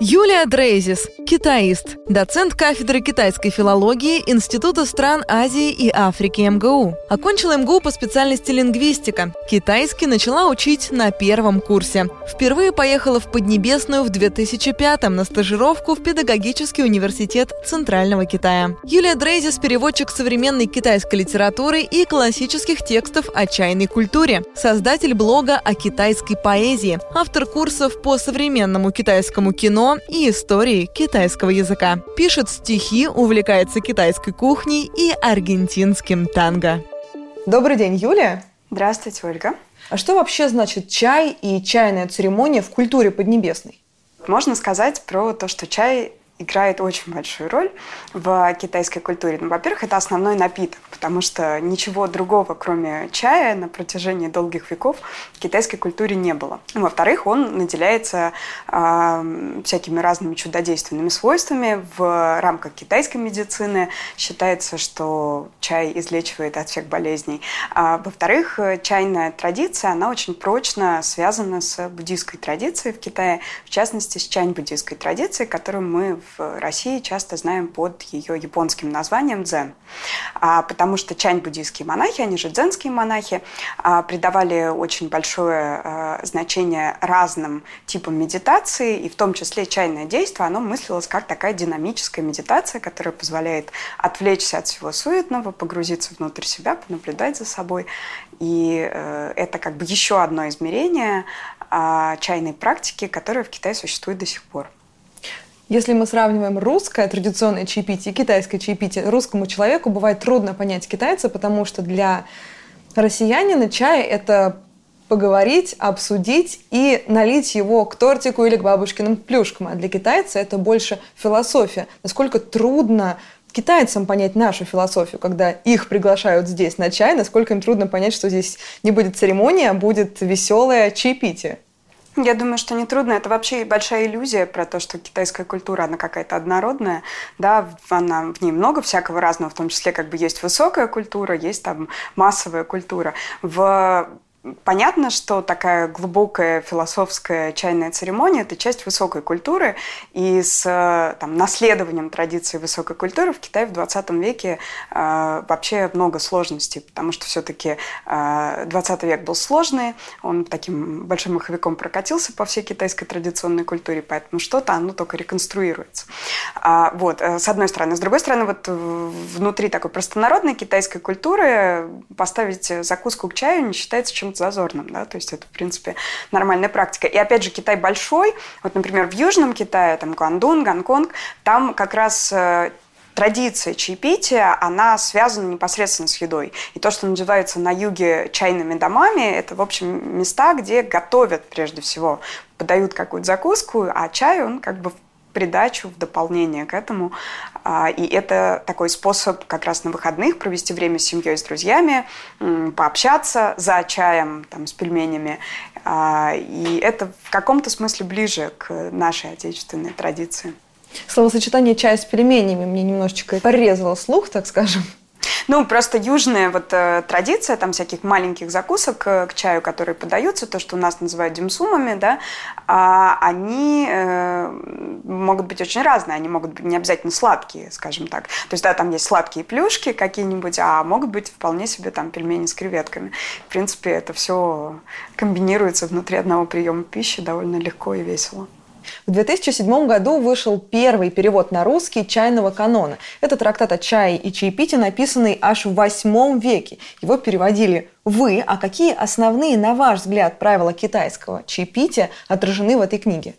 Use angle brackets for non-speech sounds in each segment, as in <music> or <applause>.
Юлия Дрейзис, китаист, доцент кафедры китайской филологии Института стран Азии и Африки МГУ. Окончила МГУ по специальности лингвистика. Китайский начала учить на первом курсе. Впервые поехала в Поднебесную в 2005-м на стажировку в Педагогический университет Центрального Китая. Юлия Дрейзис – переводчик современной китайской литературы и классических текстов о чайной культуре, создатель блога о китайской поэзии, автор курсов по современному китайскому кино, и истории китайского языка. Пишет стихи, увлекается китайской кухней и аргентинским танго. Добрый день, Юлия. Здравствуйте, Ольга. А что вообще значит чай и чайная церемония в культуре Поднебесной? Можно сказать про то, что чай играет очень большую роль в китайской культуре. Ну, во-первых, это основной напиток, потому что ничего другого, кроме чая, на протяжении долгих веков в китайской культуре не было. Во-вторых, он наделяется э, всякими разными чудодейственными свойствами. В рамках китайской медицины считается, что чай излечивает от всех болезней. А, во-вторых, чайная традиция, она очень прочно связана с буддийской традицией в Китае, в частности, с чань-буддийской традицией, которую мы в России часто знаем под ее японским названием дзен. А, потому что чань-буддийские монахи, они же дзенские монахи, а, придавали очень большое а, значение разным типам медитации, и в том числе чайное действие, оно мыслилось как такая динамическая медитация, которая позволяет отвлечься от всего суетного, погрузиться внутрь себя, понаблюдать за собой. И э, это как бы еще одно измерение чайной практики, которая в Китае существует до сих пор. Если мы сравниваем русское традиционное чаепитие и китайское чаепитие, русскому человеку бывает трудно понять китайца, потому что для россиянина чай – это поговорить, обсудить и налить его к тортику или к бабушкиным плюшкам. А для китайца это больше философия. Насколько трудно китайцам понять нашу философию, когда их приглашают здесь на чай, насколько им трудно понять, что здесь не будет церемонии, а будет веселое чаепитие. Я думаю, что нетрудно. Это вообще большая иллюзия про то, что китайская культура, она какая-то однородная. Да, она, в ней много всякого разного, в том числе как бы есть высокая культура, есть там массовая культура. В Понятно, что такая глубокая философская чайная церемония – это часть высокой культуры, и с там, наследованием традиции высокой культуры в Китае в 20 веке э, вообще много сложностей, потому что все-таки э, 20 век был сложный, он таким большим маховиком прокатился по всей китайской традиционной культуре, поэтому что-то оно только реконструируется. А, вот, э, с одной стороны. С другой стороны, вот внутри такой простонародной китайской культуры поставить закуску к чаю не считается чем зазорным, да, то есть это, в принципе, нормальная практика. И опять же, Китай большой, вот, например, в Южном Китае, там, Гуандун, Гонконг, там как раз э, традиция чаепития, она связана непосредственно с едой. И то, что называется на юге чайными домами, это, в общем, места, где готовят прежде всего, подают какую-то закуску, а чай, он как бы придачу, в дополнение к этому. А, и это такой способ как раз на выходных провести время с семьей, с друзьями, пообщаться за чаем, там, с пельменями. А, и это в каком-то смысле ближе к нашей отечественной традиции. Словосочетание «чай с пельменями» мне немножечко порезало слух, так скажем. Ну, просто южная вот э, традиция, там всяких маленьких закусок э, к чаю, которые подаются, то, что у нас называют димсумами, да, а, они э, могут быть очень разные, они могут быть не обязательно сладкие, скажем так. То есть, да, там есть сладкие плюшки какие-нибудь, а могут быть вполне себе там пельмени с креветками. В принципе, это все комбинируется внутри одного приема пищи довольно легко и весело. В 2007 году вышел первый перевод на русский чайного канона. Это трактат о чае и чаепитии, написанный аж в восьмом веке. Его переводили вы. А какие основные, на ваш взгляд, правила китайского чаепития отражены в этой книге?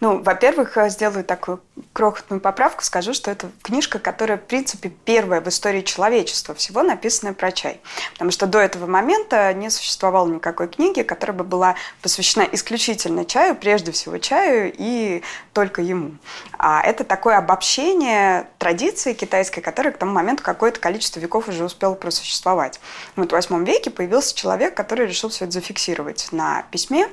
Ну, во-первых, э, сделаю такую крохотную поправку, скажу, что это книжка, которая, в принципе, первая в истории человечества всего написанная про чай. Потому что до этого момента не существовало никакой книги, которая бы была посвящена исключительно чаю, прежде всего чаю и только ему. А это такое обобщение традиции китайской, которая к тому моменту какое-то количество веков уже успела просуществовать. Вот в восьмом веке появился человек, который решил все это зафиксировать на письме.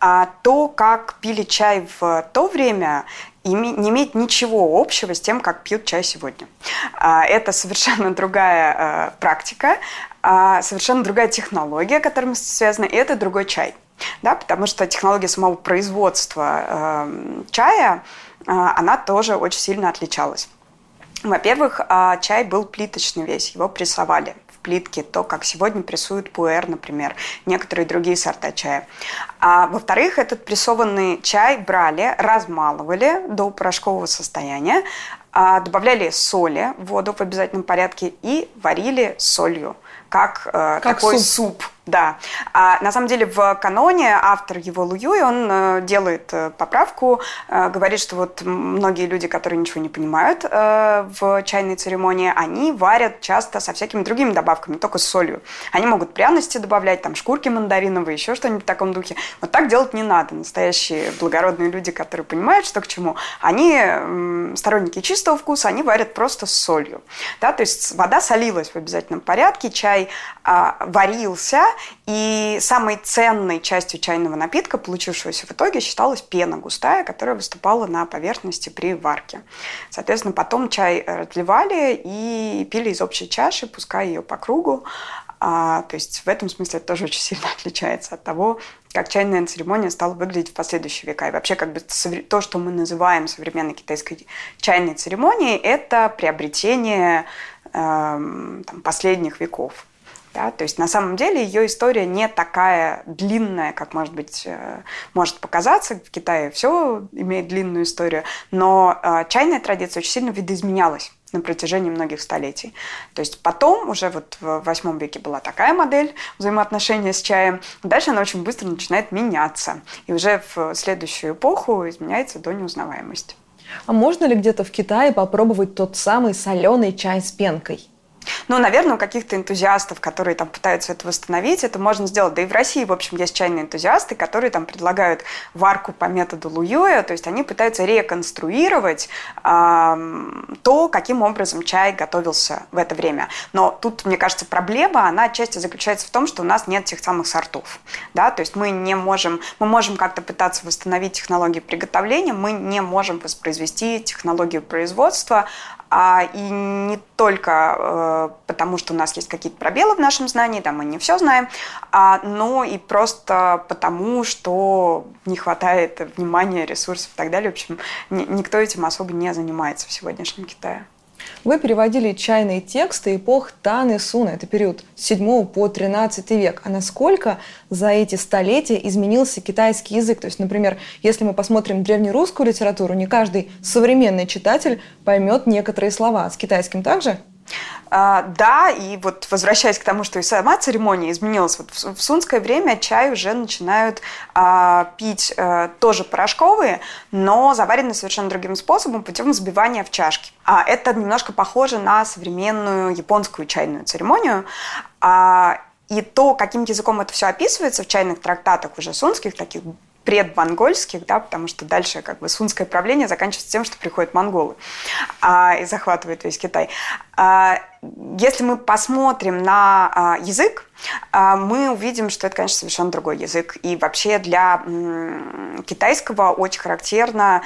А то, как пили чай в то время не имеет ничего общего с тем, как пьют чай сегодня. А, это совершенно <laughs> другая э, практика. а, совершенно другая технология, которая связана, и это другой чай. Да, потому что технология самого производства э, чая, э, она тоже очень сильно отличалась. Во-первых, э, чай был плиточный весь, его прессовали плитки, то, как сегодня прессуют пуэр, например, некоторые другие сорта чая. А во-вторых, этот прессованный чай брали, размалывали до порошкового состояния, а, добавляли соли в воду в обязательном порядке и варили солью, как, э, как такой суп. суп да. А на самом деле в каноне автор его Луюй, он э, делает э, поправку, э, говорит, что вот многие люди, которые ничего не понимают в чайной церемонии, они варят часто со всякими другими добавками, только с солью. Они могут пряности добавлять, там шкурки мандариновые, еще что-нибудь в таком духе. Вот так делать не надо. Настоящие благородные люди, которые понимают, что к чему, они сторонники чистого вкуса, они варят просто с солью. Да, то есть вода солилась в обязательном порядке, чай а, варился, и самой ценной частью чайного напитка, получившегося в итоге, считалась пена густая, которая выступала на поверхности при варке. Соответственно, потом чай разливали и пили из общей чаши, пуская ее по кругу. А, то есть в этом смысле это тоже очень сильно <laughs> отличается от того, как чайная церемония стала выглядеть в последующие века. И вообще как бы то, что мы называем современной китайской чайной церемонией, это приобретение э, там, последних веков. Да? То есть на самом деле ее история не такая длинная, как может быть э, может показаться. В Китае все имеет длинную историю, но э, чайная традиция очень сильно видоизменялась на протяжении многих столетий. То есть потом, уже вот в восьмом веке была такая модель взаимоотношения с чаем. Дальше она очень быстро начинает меняться. И уже в следующую эпоху изменяется до неузнаваемости. А можно ли где-то в Китае попробовать тот самый соленый чай с пенкой? Ну, наверное, у каких-то энтузиастов, которые там пытаются это восстановить, это можно сделать. Да и в России, в общем, есть чайные энтузиасты, которые там предлагают варку по методу Луюя, то есть они пытаются реконструировать э, то, каким образом чай готовился в это время. Но тут, мне кажется, проблема, она отчасти заключается в том, что у нас нет тех самых сортов. Да? То есть мы не можем, мы можем как-то пытаться восстановить технологии приготовления, мы не можем воспроизвести технологию производства, и не только э, потому, что у нас есть какие-то пробелы в нашем знании, да, мы не все знаем, а, но и просто потому, что не хватает внимания, ресурсов и так далее. В общем, ни, никто этим особо не занимается в сегодняшнем Китае. Вы переводили чайные тексты эпох Тан и Суна. Это период с 7 по 13 век. А насколько за эти столетия изменился китайский язык? То есть, например, если мы посмотрим древнерусскую литературу, не каждый современный читатель поймет некоторые слова. С китайским также? А, да, и вот возвращаясь к тому, что и сама церемония изменилась, вот в, в сунское время чай уже начинают а, пить а, тоже порошковые, но заваренные совершенно другим способом, путем взбивания в чашке. А это немножко похоже на современную японскую чайную церемонию. А, и то, каким языком это все описывается в чайных трактатах уже сунских, таких предмонгольских, да, потому что дальше как бы сунское правление заканчивается тем, что приходят монголы а, и захватывают весь Китай. А, если мы посмотрим на а, язык, а, мы увидим, что это, конечно, совершенно другой язык. И вообще для м, китайского очень характерно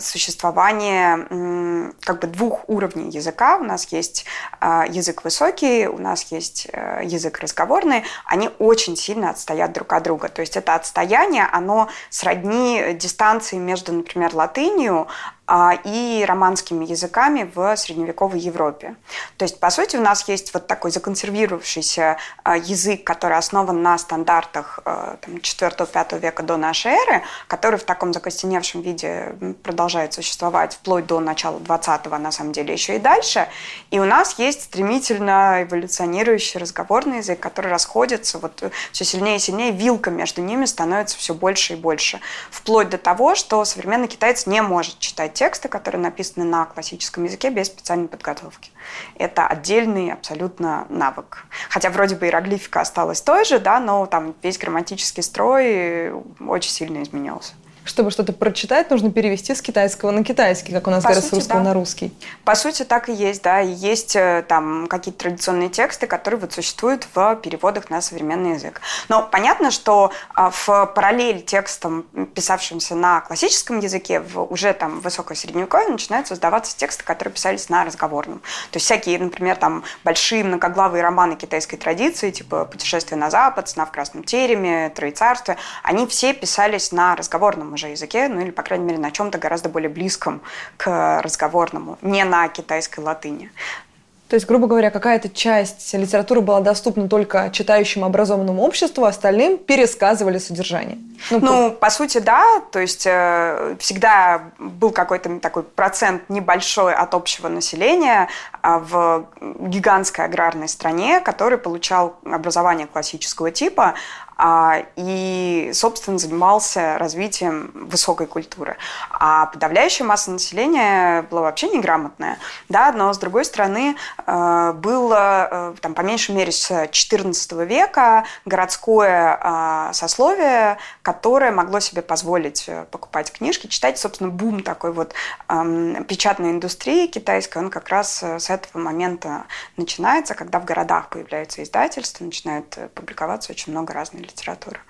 существование как бы двух уровней языка. У нас есть а, язык высокий, у нас есть э, язык разговорный. Они очень сильно отстоят друг от друга. То есть это отстояние, оно сродни дистанции между, например, латынью, а, и романскими языками в средневековой Европе. То есть, по сути, у нас есть вот такой законсервировавшийся а, язык, который основан на стандартах 4-5 а, века до нашей эры, который в таком закостеневшем виде продолжает существовать вплоть до начала 20-го, на самом деле, еще и дальше. И у нас есть стремительно эволюционирующий разговорный язык, который расходится вот все сильнее и сильнее, вилка между ними становится все больше и больше. Вплоть до того, что современный китаец не может читать тексты, которые написаны на классическом языке без специальной подготовки. Это отдельный абсолютно навык. Хотя вроде бы иероглифика осталась той же, да, но там весь грамматический строй очень сильно изменился. Чтобы что-то прочитать, нужно перевести с китайского на китайский, как у нас По говорят, сути, с русского да. на русский. По сути, так и есть, да. Есть э, там какие-то традиционные тексты, которые вот существуют в переводах на современный язык. Но понятно, что а, в параллель текстам, писавшимся на классическом языке, в уже там высокое средневековье начинают создаваться тексты, которые писались на разговорном. То есть всякие, например, там большие многоглавые романы китайской традиции, типа «Путешествие на запад», «Сна в красном тереме», «Троецарствие», они все писались на разговорном уже языке, ну или, по крайней мере, на чем-то гораздо более близком к разговорному, не на китайской латыни. То есть, грубо говоря, какая-то часть литературы была доступна только читающим образованному обществу, а остальным пересказывали содержание. Ну, ну по... по сути, да. То есть э, всегда был какой-то такой процент небольшой от общего населения э, в гигантской аграрной стране, который получал образование классического типа, и, собственно, занимался развитием высокой культуры. А подавляющая масса населения была вообще неграмотная, да, но, с другой стороны, э, было, э, там, по меньшей мере, с XIV века городское а, сословие, которое могло себе позволить э, покупать книжки, читать, собственно, бум такой вот печатной индустрии китайской, он как раз с этого момента начинается, когда в городах появляются издательства, начинают публиковаться очень много разных литературы.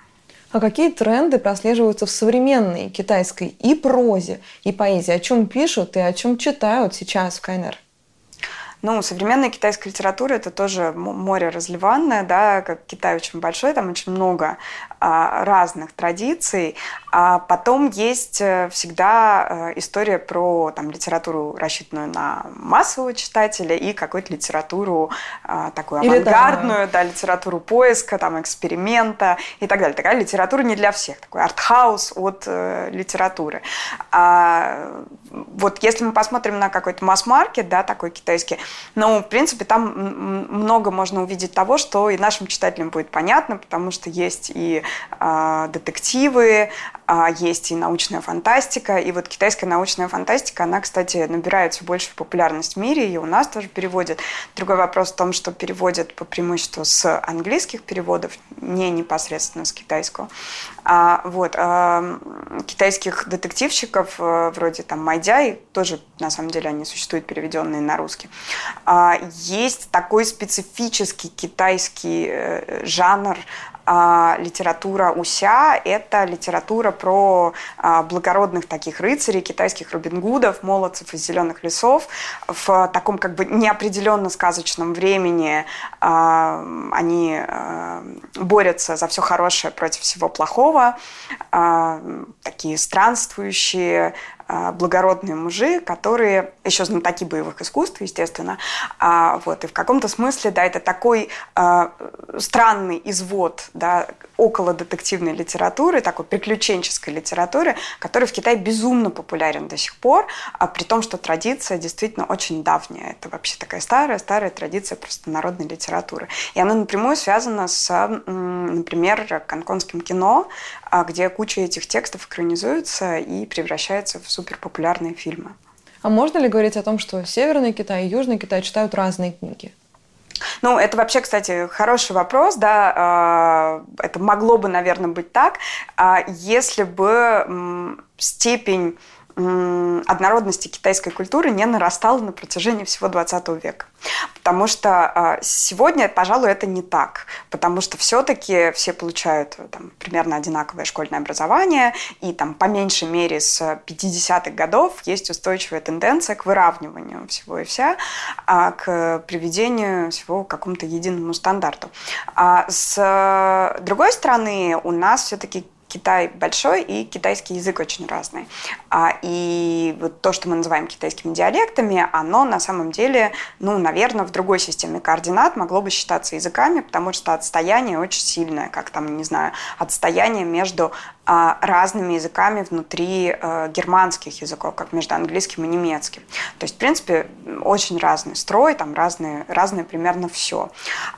А какие тренды прослеживаются в современной китайской и прозе, и поэзии? О чем пишут и о чем читают сейчас в КНР? Ну, современная китайская литература – это тоже море разливанное, да, как Китай очень большой, там очень много разных традиций. А потом есть э, всегда э, история про там, литературу, рассчитанную на массового читателя, и какую-то литературу а, такую авангардную, да, литературу поиска, там, эксперимента и так далее. Такая литература не для всех, такой артхаус от э, литературы. А, вот если мы посмотрим на какой-то масс-маркет, да, такой китайский, ну, в принципе, там много можно увидеть того, что и нашим читателям будет понятно, потому что есть и детективы, а есть и научная фантастика. И вот китайская научная фантастика, она, кстати, набирает все больше популярность в мире, и у нас тоже переводят. Другой вопрос в том, что переводят по преимуществу с английских переводов, не непосредственно с китайского. А, вот, а, китайских детективщиков э, вроде там Майдяй, тоже на самом деле они существуют переведенные на русский. А, есть такой специфический китайский э, жанр а, литература Уся – это литература про а, благородных таких рыцарей, китайских Робин Гудов, молодцев из зеленых лесов. В таком как бы неопределенно сказочном времени а, они борются за все хорошее против всего плохого. Такие странствующие, а, благородные мужи, которые еще знатоки боевых искусств, естественно. А, вот, и в каком-то смысле, да, это такой а, странный извод, да, около детективной литературы, такой приключенческой литературы, который в Китае безумно популярен до сих пор, а при том, что традиция действительно очень давняя. Это вообще такая старая-старая традиция просто народной литературы. И она напрямую связана с, например, гонконгским кино, а, где куча этих текстов экранизуется и превращается в суперпопулярные фильмы. А можно ли говорить о том, что Северный Китай и Южный Китай читают разные книги? Ну, это вообще, кстати, хороший вопрос, да, а, это могло бы, наверное, быть так, а если бы степень однородности китайской культуры не нарастала на протяжении всего 20 века. Потому что а, сегодня, пожалуй, это не так. Потому что все-таки все получают там, примерно одинаковое школьное образование. И там по меньшей мере с 50-х годов есть устойчивая тенденция к выравниванию всего и вся, а к приведению всего к какому-то единому стандарту. А с другой стороны, у нас все-таки Китай большой и китайский язык очень разный. А, и вот то, что мы называем китайскими диалектами, оно на самом деле, ну, наверное, в другой системе координат могло бы считаться языками, потому что отстояние очень сильное, как там, не знаю, отстояние между а, разными языками внутри а, германских языков, как между английским и немецким. То есть, в принципе, очень разный строй, там разные, разное примерно все.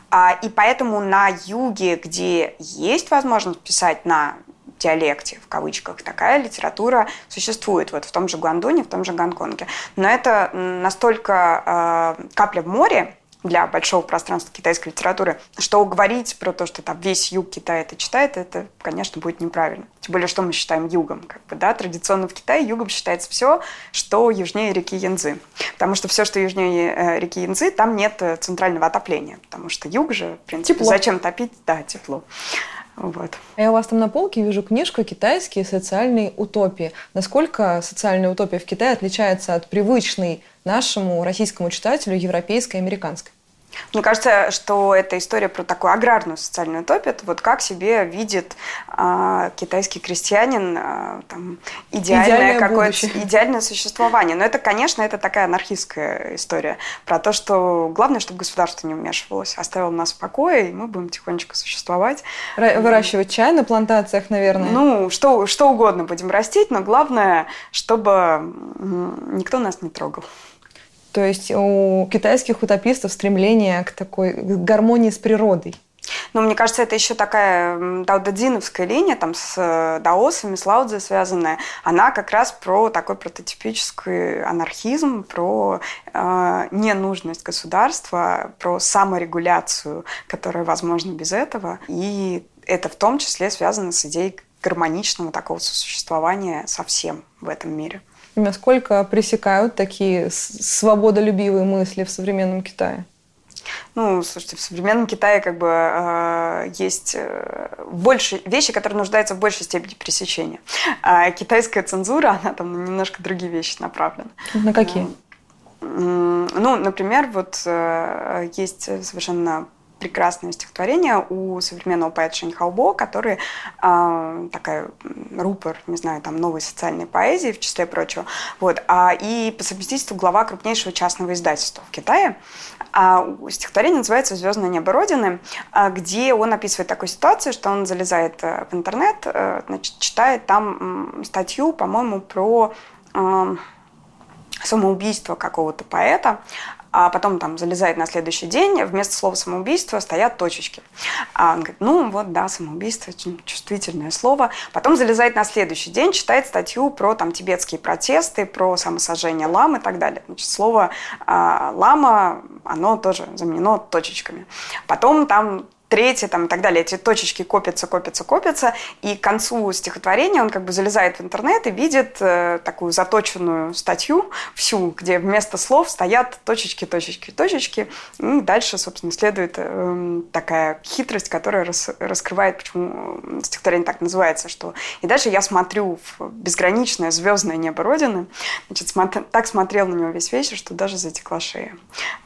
А, и поэтому на юге, где есть возможность писать на диалекте, в кавычках, такая литература существует вот в том же Гуандуне, в том же Гонконге. Но это настолько э, капля в море, для большого пространства китайской литературы, что говорить про то, что там весь юг Китая это читает, это, конечно, будет неправильно. Тем более, что мы считаем югом. Как бы, да? Традиционно в Китае югом считается все, что южнее реки Янзы. Потому что все, что южнее э, реки Янзы, там нет э, центрального отопления. Потому что юг же, в принципе, тепло. зачем топить? Да, тепло. Вот. А я у вас там на полке вижу книжку «Китайские социальные утопии». Насколько социальная утопия в Китае отличается от привычной нашему российскому читателю европейской и американской? Мне кажется, что это история про такую аграрную социальную утопию. Это вот как себе видит э, китайский крестьянин э, там, идеальное, какое-то <laughs> идеальное существование. Но это, конечно, это такая анархистская история про то, что главное, чтобы государство не вмешивалось, оставило нас в покое, и мы будем тихонечко существовать. Выращивать чай на плантациях, наверное? Ну, что, что угодно будем растить, но главное, чтобы никто нас не трогал. То есть у китайских утопистов стремление к такой гармонии с природой. Ну, мне кажется, это еще такая даудадзиновская линия, там, с э, даосами, с Лаудзе связанная. Она как раз про такой прототипический анархизм, про э, ненужность государства, про саморегуляцию, которая возможна без этого. И это в том числе связано с идеей гармоничного такого сосуществования со всем в этом мире. Насколько пресекают такие свободолюбивые мысли в современном Китае? Ну, слушайте, в современном Китае как бы э, есть э, больше вещи, которые нуждаются в большей степени пресечения. А китайская цензура, <laughs> она там на немножко другие вещи направлена. На какие? Ну, например, вот э, есть совершенно прекрасное стихотворение у современного поэта Шаньхаобо, который э, такая рупор, не знаю, там новой социальной поэзии, в числе прочего. Вот. А, и по совместительству глава крупнейшего частного издательства в Китае. А стихотворение называется «Звездное небо Родины», а, где он описывает такую ситуацию, что он залезает э, в интернет, э, значит, читает там статью, по-моему, про э, самоубийство какого-то поэта, а потом там залезает на следующий день, вместо слова самоубийство стоят точечки. А он говорит, ну вот, да, самоубийство, очень чувствительное слово. Потом залезает на следующий день, читает статью про там тибетские протесты, про самосожжение лам и так далее. Значит, слово а, лама, оно тоже заменено точечками. Потом там третье там, и так далее. Эти точечки копятся, копятся, копятся. И к концу стихотворения он как бы залезает в интернет и видит э, такую заточенную статью всю, где вместо слов стоят точечки, точечки, точечки. И дальше, собственно, следует э, такая хитрость, которая рас, раскрывает, почему стихотворение так называется. Что... И дальше я смотрю в безграничное звездное небо Родины. Значит, смотр... так смотрел на него весь вечер, что даже затекла шея.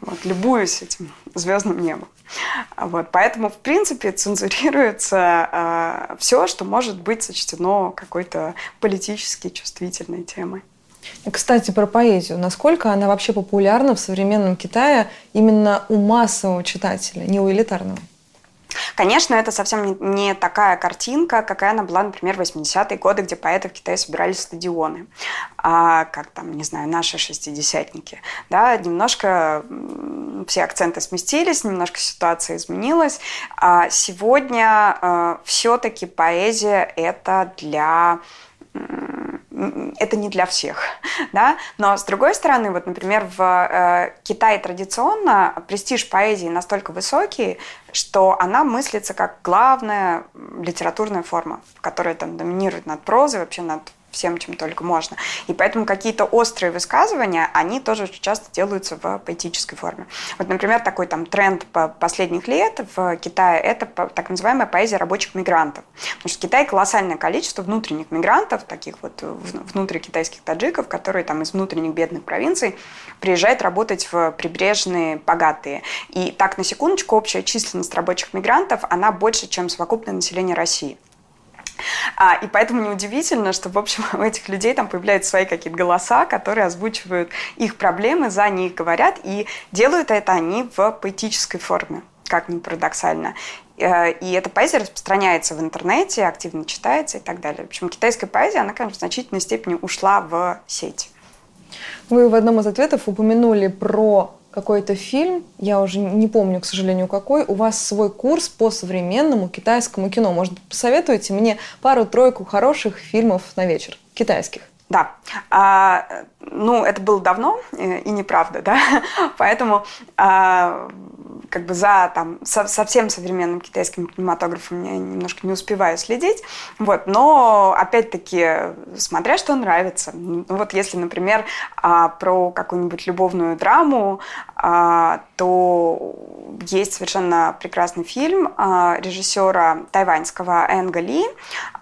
Вот, любуюсь этим звездным небом. Вот, поэтому в принципе, цензурируется э, все, что может быть сочтено какой-то политически чувствительной темой. Кстати, про поэзию. Насколько она вообще популярна в современном Китае именно у массового читателя, не у элитарного? Конечно, это совсем не такая картинка, какая она была, например, в 80-е годы, где поэты в Китае собирались стадионы, а, как там, не знаю, наши шестидесятники. Да, немножко все акценты сместились, немножко ситуация изменилась. А сегодня а, все-таки поэзия это для это не для всех, <laughs> да, но с другой стороны, вот, например, в э, Китае традиционно престиж поэзии настолько высокий, что она мыслится как главная литературная форма, которая там доминирует над прозой, вообще над всем, чем только можно. И поэтому какие-то острые высказывания, они тоже очень часто делаются в поэтической форме. Вот, например, такой там тренд по последних лет в Китае – это так называемая поэзия рабочих мигрантов. Потому что в Китае колоссальное количество внутренних мигрантов, таких вот внутрикитайских таджиков, которые там из внутренних бедных провинций приезжают работать в прибрежные богатые. И так, на секундочку, общая численность рабочих мигрантов, она больше, чем совокупное население России. А, и поэтому неудивительно, что, в общем, <laughs> у этих людей там появляются свои какие-то голоса, которые озвучивают их проблемы, за них говорят, и делают это они в поэтической форме, как ни парадоксально. Э, и эта поэзия распространяется в интернете, активно читается и так далее. В общем, китайская поэзия, она, конечно, в значительной степени ушла в сеть. Вы в одном из ответов упомянули про какой-то фильм, я уже не помню, к сожалению, какой, у вас свой курс по современному китайскому кино. Может, посоветуете мне пару-тройку хороших фильмов на вечер, китайских? Да. А, ну, это было давно э, и неправда, да. <laughs> Поэтому а, как бы за там, со, совсем современным китайским кинематографом я немножко не успеваю следить. Вот. Но, опять-таки, смотря что нравится. Ну, вот если, например, а, про какую-нибудь любовную драму, а, то есть совершенно прекрасный фильм а, режиссера тайваньского Энга Ли,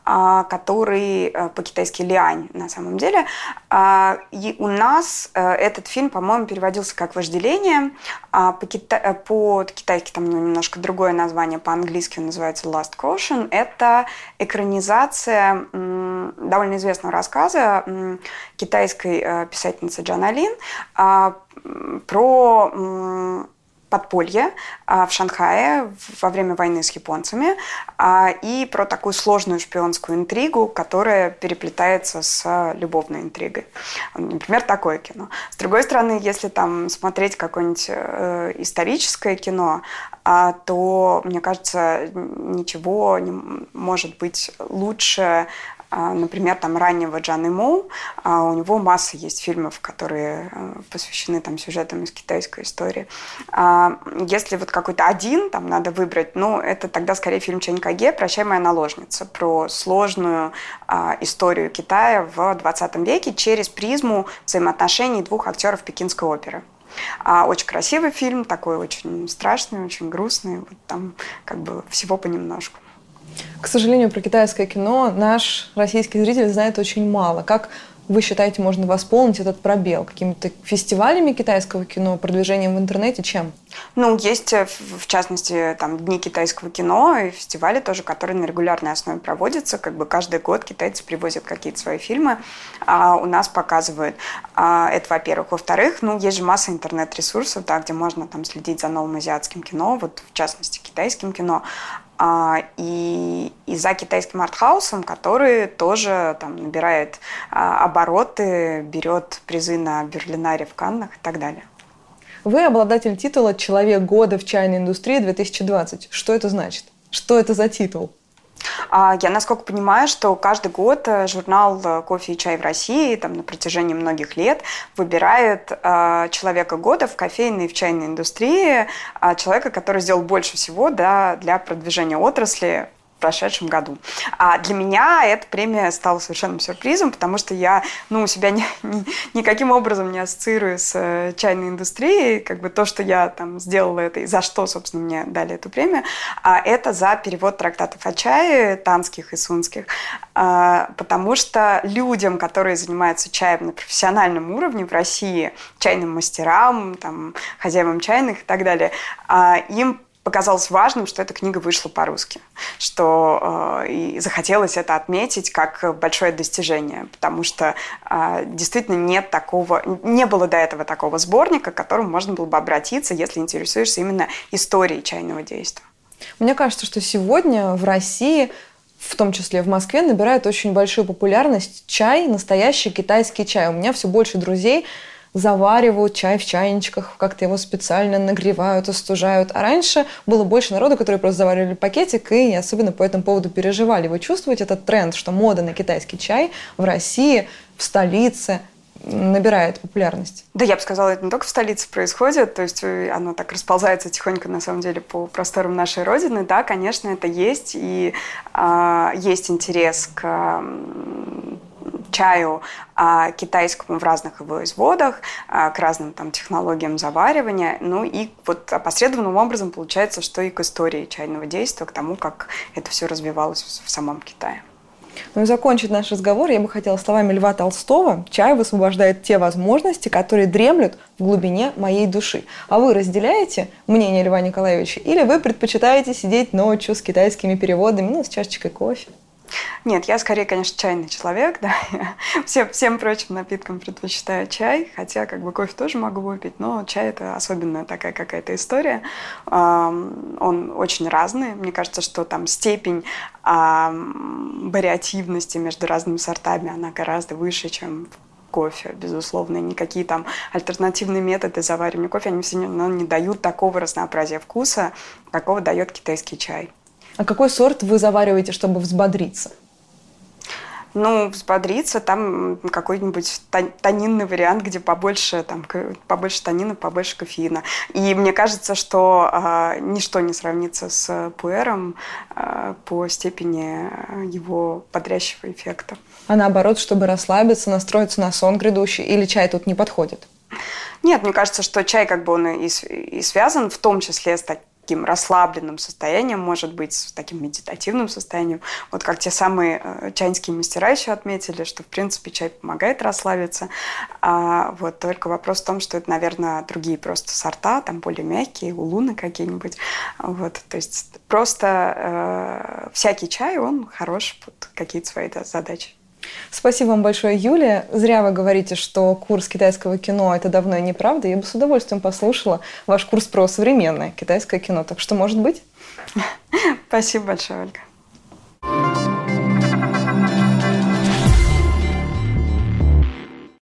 а, который э, по-китайски Лиань на самом деле. А, и у нас э, этот фильм, по-моему, переводился как «Вожделение». А э, по-китайски там ну, немножко другое название, по-английски он называется «Last Caution». Это экранизация довольно известного рассказа китайской писательницы Джана Лин про подполье а, в Шанхае во время войны с японцами а, и про такую сложную шпионскую интригу, которая переплетается с любовной интригой. Например, такое кино. С другой стороны, если там смотреть какое-нибудь э, историческое кино, а, то, мне кажется, ничего не может быть лучше например, там раннего Джаны Моу, а, у него масса есть фильмов, которые э, посвящены там сюжетам из китайской истории. А, если вот какой-то один там надо выбрать, ну, это тогда скорее фильм Чэнь Каге «Прощай, моя наложница» про сложную историю Китая в 20 веке через призму взаимоотношений двух актеров Пекинской оперы. А очень красивый фильм, такой очень страшный, очень грустный. Вот там как бы всего понемножку. К сожалению, про китайское кино наш российский зритель знает очень мало. Как вы считаете, можно восполнить этот пробел? Какими-то фестивалями китайского кино, продвижением в интернете, чем? Ну, есть, э, в частности, там, Дни китайского кино и фестивали тоже, которые на регулярной основе проводятся. Как бы каждый год китайцы привозят какие-то свои фильмы, а у нас показывают. А, это, во-первых. Во-вторых, ну, есть же масса интернет-ресурсов, да, где можно там следить за новым азиатским кино, вот в частности, китайским кино. А, и, и за китайским артхаусом, который тоже там, набирает а, обороты, берет призы на Берлинаре в Каннах и так далее. Вы обладатель титула «Человек года в чайной индустрии 2020». Что это значит? Что это за титул? А, я, насколько понимаю, что каждый год э, журнал э, «Кофе и чай в России» там, на протяжении многих лет выбирает э, человека года в кофейной и в чайной индустрии, э, человека, который сделал больше всего да, для продвижения отрасли прошедшем году. А для меня эта премия стала совершенным сюрпризом, потому что я ну, себя ни, ни, никаким образом не ассоциирую с э, чайной индустрией. Как бы то, что я там сделала это и за что, собственно, мне дали эту премию, а это за перевод трактатов о чае, танских и сунских. А, потому что людям, которые занимаются чаем на профессиональном уровне в России, чайным мастерам, там, хозяевам чайных и так далее, а, им показалось важным, что эта книга вышла по-русски, что э, и захотелось это отметить как большое достижение, потому что э, действительно нет такого, не было до этого такого сборника, к которому можно было бы обратиться, если интересуешься именно историей чайного действия. Мне кажется, что сегодня в России в том числе в Москве, набирает очень большую популярность чай, настоящий китайский чай. У меня все больше друзей заваривают чай в чайничках, как-то его специально нагревают, остужают. А раньше было больше народу, которые просто заваривали пакетик и особенно по этому поводу переживали. Вы чувствуете этот тренд, что мода на китайский чай в России, в столице набирает популярность. Да, я бы сказала, это не только в столице происходит, то есть э, оно так расползается тихонько, на самом деле, по просторам нашей Родины. Да, конечно, это есть, и э, есть интерес к чаю а, китайскому в разных его изводах, а, к разным там технологиям заваривания. Ну и вот опосредованным образом получается, что и к истории чайного действия, к тому, как это все развивалось в, самом Китае. Ну и закончить наш разговор я бы хотела словами Льва Толстого. Чай высвобождает те возможности, которые дремлют в глубине моей души. А вы разделяете мнение Льва Николаевича или вы предпочитаете сидеть ночью с китайскими переводами, ну, с чашечкой кофе? Нет, я скорее, конечно, чайный человек, да. <laughs> всем, всем прочим напиткам предпочитаю чай, хотя как бы кофе тоже могу выпить, но чай это особенная такая какая-то история. Он очень разный. Мне кажется, что там степень вариативности между разными сортами, она гораздо выше, чем кофе, безусловно. Никакие там альтернативные методы заваривания кофе, они все равно не дают такого разнообразия вкуса, какого дает китайский чай. А какой сорт вы завариваете, чтобы взбодриться? Ну, взбодриться, там какой-нибудь тонинный вариант, где побольше, там, побольше танина, побольше кофеина. И мне кажется, что э, ничто не сравнится с пуэром э, по степени его бодрящего эффекта. А наоборот, чтобы расслабиться, настроиться на сон грядущий, или чай тут не подходит? Нет, мне кажется, что чай как бы он и, и связан в том числе с таким расслабленным состоянием, может быть, с таким медитативным состоянием. Вот как те самые э, чайнские мастера еще отметили, что, в принципе, чай помогает расслабиться. А вот только вопрос в том, что это, наверное, другие просто сорта, там более мягкие, улуны какие-нибудь. Вот, то есть просто э, всякий чай, он хорош под какие-то свои да, задачи. Спасибо вам большое, Юлия. Зря вы говорите, что курс китайского кино – это давно и неправда. Я бы с удовольствием послушала ваш курс про современное китайское кино. Так что, может быть? <laughs> Спасибо большое, Ольга.